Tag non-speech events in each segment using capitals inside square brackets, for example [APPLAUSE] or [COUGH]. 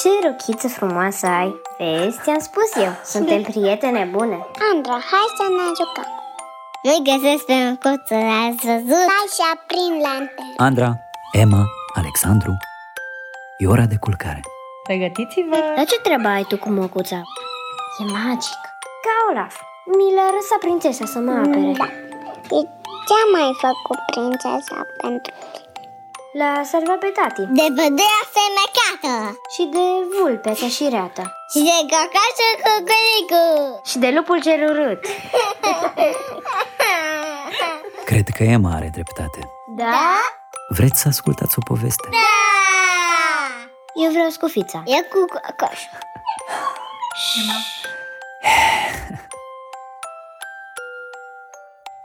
Ce rochiță frumoasă ai! Vezi, ți-am spus eu, suntem prietene bune Andra, hai să ne jucăm Nu-i găsesc pe măcuță, ați văzut? Hai și aprind lanterne Andra, Emma, Alexandru, e ora de culcare. Pregătiți-vă! Dar ce treabă ai tu cu măcuța? E magic Ca Olaf Mi l-a lăsat prințesa să mă apere Da Și ce a mai făcut prințesa pentru L-a salvat pe tati De pădurea fermecată Și de vulpea cea șireată Și de cacașul cucuricu Și de lupul cel urât [LAUGHS] Cred că Emma are dreptate. Da? Vreți să ascultați o poveste? Da! Eu vreau scufița E cu cacașul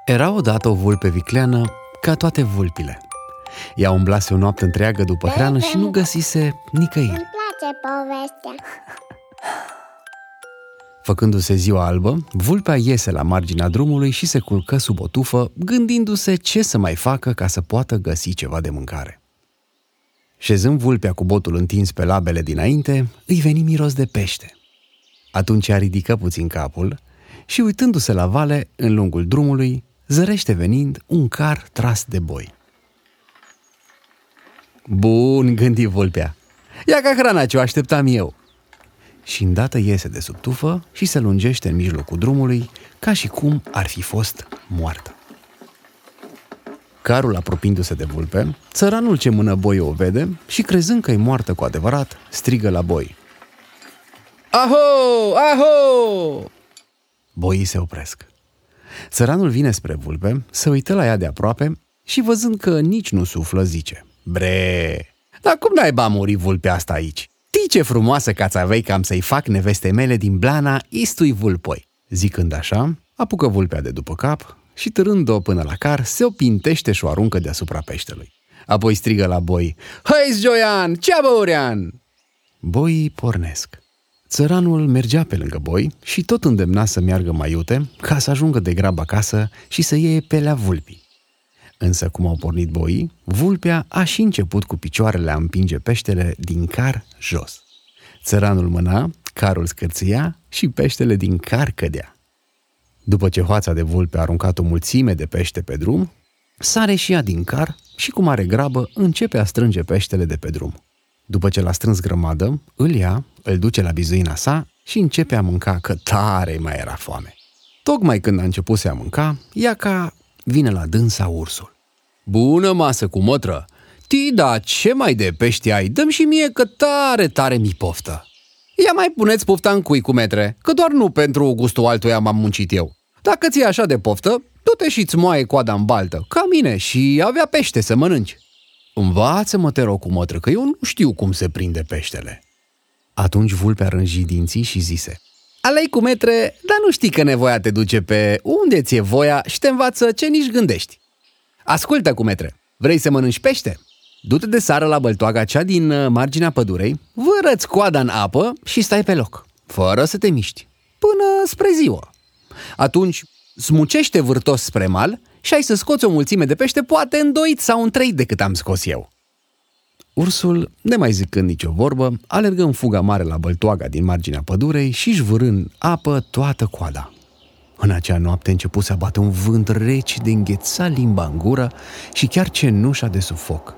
Era odată o vulpe vicleană ca toate vulpile. Ea umblase o noapte întreagă după hrană și nu găsise nicăieri. Îmi place povestea Făcându-se ziua albă, vulpea iese la marginea drumului și se culcă sub o tufă, gândindu-se ce să mai facă ca să poată găsi ceva de mâncare. Șezând vulpea cu botul întins pe labele dinainte, îi veni miros de pește. Atunci ea ridică puțin capul și uitându-se la vale, în lungul drumului, zărește venind un car tras de boi. Bun, gândi vulpea. Ia ca hrana ce o așteptam eu. Și îndată iese de sub tufă și se lungește în mijlocul drumului, ca și cum ar fi fost moartă. Carul apropiindu-se de vulpe, țăranul ce mână boi o vede și crezând că e moartă cu adevărat, strigă la boi. Aho! Aho! Boii se opresc. Țăranul vine spre vulpe, se uită la ea de aproape și văzând că nici nu suflă, zice Bre, dar cum naiba a murit vulpea asta aici? Știi ce frumoasă cațavei că am să-i fac neveste mele din blana istui vulpoi. Zicând așa, apucă vulpea de după cap și târând-o până la car, se o pintește și o aruncă deasupra peștelui. Apoi strigă la boi, Hăi, Joian, ce băurean? Boii pornesc. Țăranul mergea pe lângă boi și tot îndemna să meargă mai iute ca să ajungă de grab acasă și să iei pelea vulpii. Însă cum au pornit boii, vulpea a și început cu picioarele a împinge peștele din car jos. Țăranul mâna, carul scârțâia și peștele din car cădea. După ce hoața de vulpe a aruncat o mulțime de pește pe drum, sare și ea din car și cu mare grabă începe a strânge peștele de pe drum. După ce l-a strâns grămadă, îl ia, îl duce la bizuina sa și începe a mânca că tare mai era foame. Tocmai când a început să a mânca, ea ca vine la dânsa ursul. Bună masă cu mătră! Tida, ce mai de pești ai? Dăm și mie că tare, tare mi poftă. Ia mai puneți pofta în cui cu metre, că doar nu pentru gustul altuia m-am muncit eu. Dacă ți-e așa de poftă, du-te și-ți moaie coada în baltă, ca mine, și avea pește să mănânci. Învață-mă, te rog, cu mătră, că eu nu știu cum se prinde peștele. Atunci vulpea rânji dinții și zise, Alei cu metre, dar nu știi că nevoia te duce pe unde ți-e voia și te învață ce nici gândești. Ascultă, cu metre, vrei să mănânci pește? Du-te de sară la băltoaga cea din uh, marginea pădurei, vărăți coada în apă și stai pe loc, fără să te miști, până spre ziua. Atunci smucește vârtos spre mal și ai să scoți o mulțime de pește, poate îndoit sau în trei decât am scos eu. Ursul, nemai zicând nicio vorbă, alergă în fuga mare la băltoaga din marginea pădurei și își vârând apă toată coada. În acea noapte început să bate un vânt rece de îngheța limba în gură și chiar cenușa de sub foc.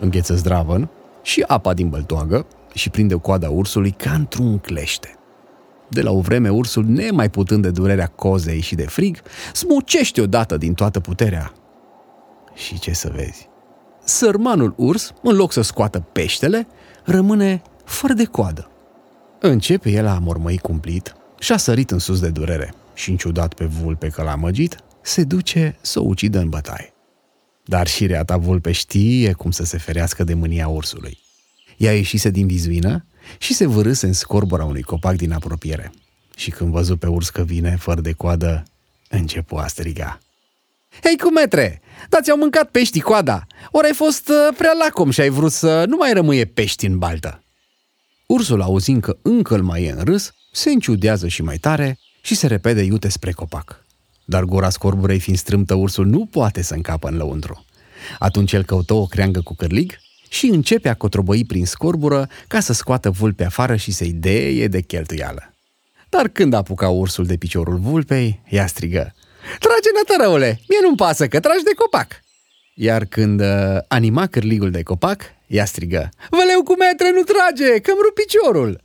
Îngheță zdravăn și apa din băltoagă și prinde coada ursului ca într-un clește. De la o vreme, ursul, nemai putând de durerea cozei și de frig, smucește odată din toată puterea. Și ce să vezi? Sărmanul urs, în loc să scoată peștele, rămâne fără de coadă. Începe el a mormăi cumplit și a sărit în sus de durere și, ciudat pe vulpe că l-a măgit, se duce să o ucidă în bătaie. Dar și reata vulpe știe cum să se ferească de mânia ursului. Ea ieșise din vizuină și se vârâse în scorbura unui copac din apropiere. Și când văzu pe urs că vine, fără de coadă, începu a striga. Hei, cu metre, dar ți-au mâncat pești coada, ori ai fost uh, prea lacom și ai vrut să nu mai rămâie pești în baltă. Ursul, auzind că încă îl mai e în râs, se înciudează și mai tare și se repede iute spre copac. Dar gura scorburei fiind strâmtă, ursul nu poate să încapă în lăuntru. Atunci el căută o creangă cu cârlig și începe a cotrobăi prin scorbură ca să scoată vulpea afară și să-i deie de cheltuială. Dar când apuca ursul de piciorul vulpei, ea strigă Trage nătărăule, mie nu-mi pasă că tragi de copac! Iar când uh, anima cârligul de copac, ea strigă Văleu cu metre nu trage, că-mi rup piciorul!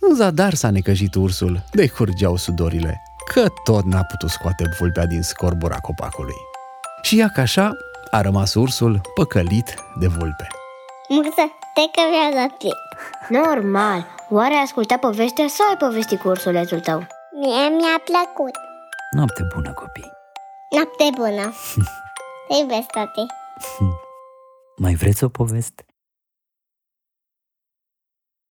În zadar s-a necăjit ursul, de curgeau sudorile, că tot n-a putut scoate vulpea din scorbura copacului. Și ea ca așa a rămas ursul păcălit de vulpe. Murță, te că mi-a dat timp. Normal. Oare ai ascultat povestea sau ai povestit cu ursulețul tău? Mie mi-a plăcut. Noapte bună, copii! Noapte bună. [LAUGHS] Te iubesc, tati. Mai vreți o poveste?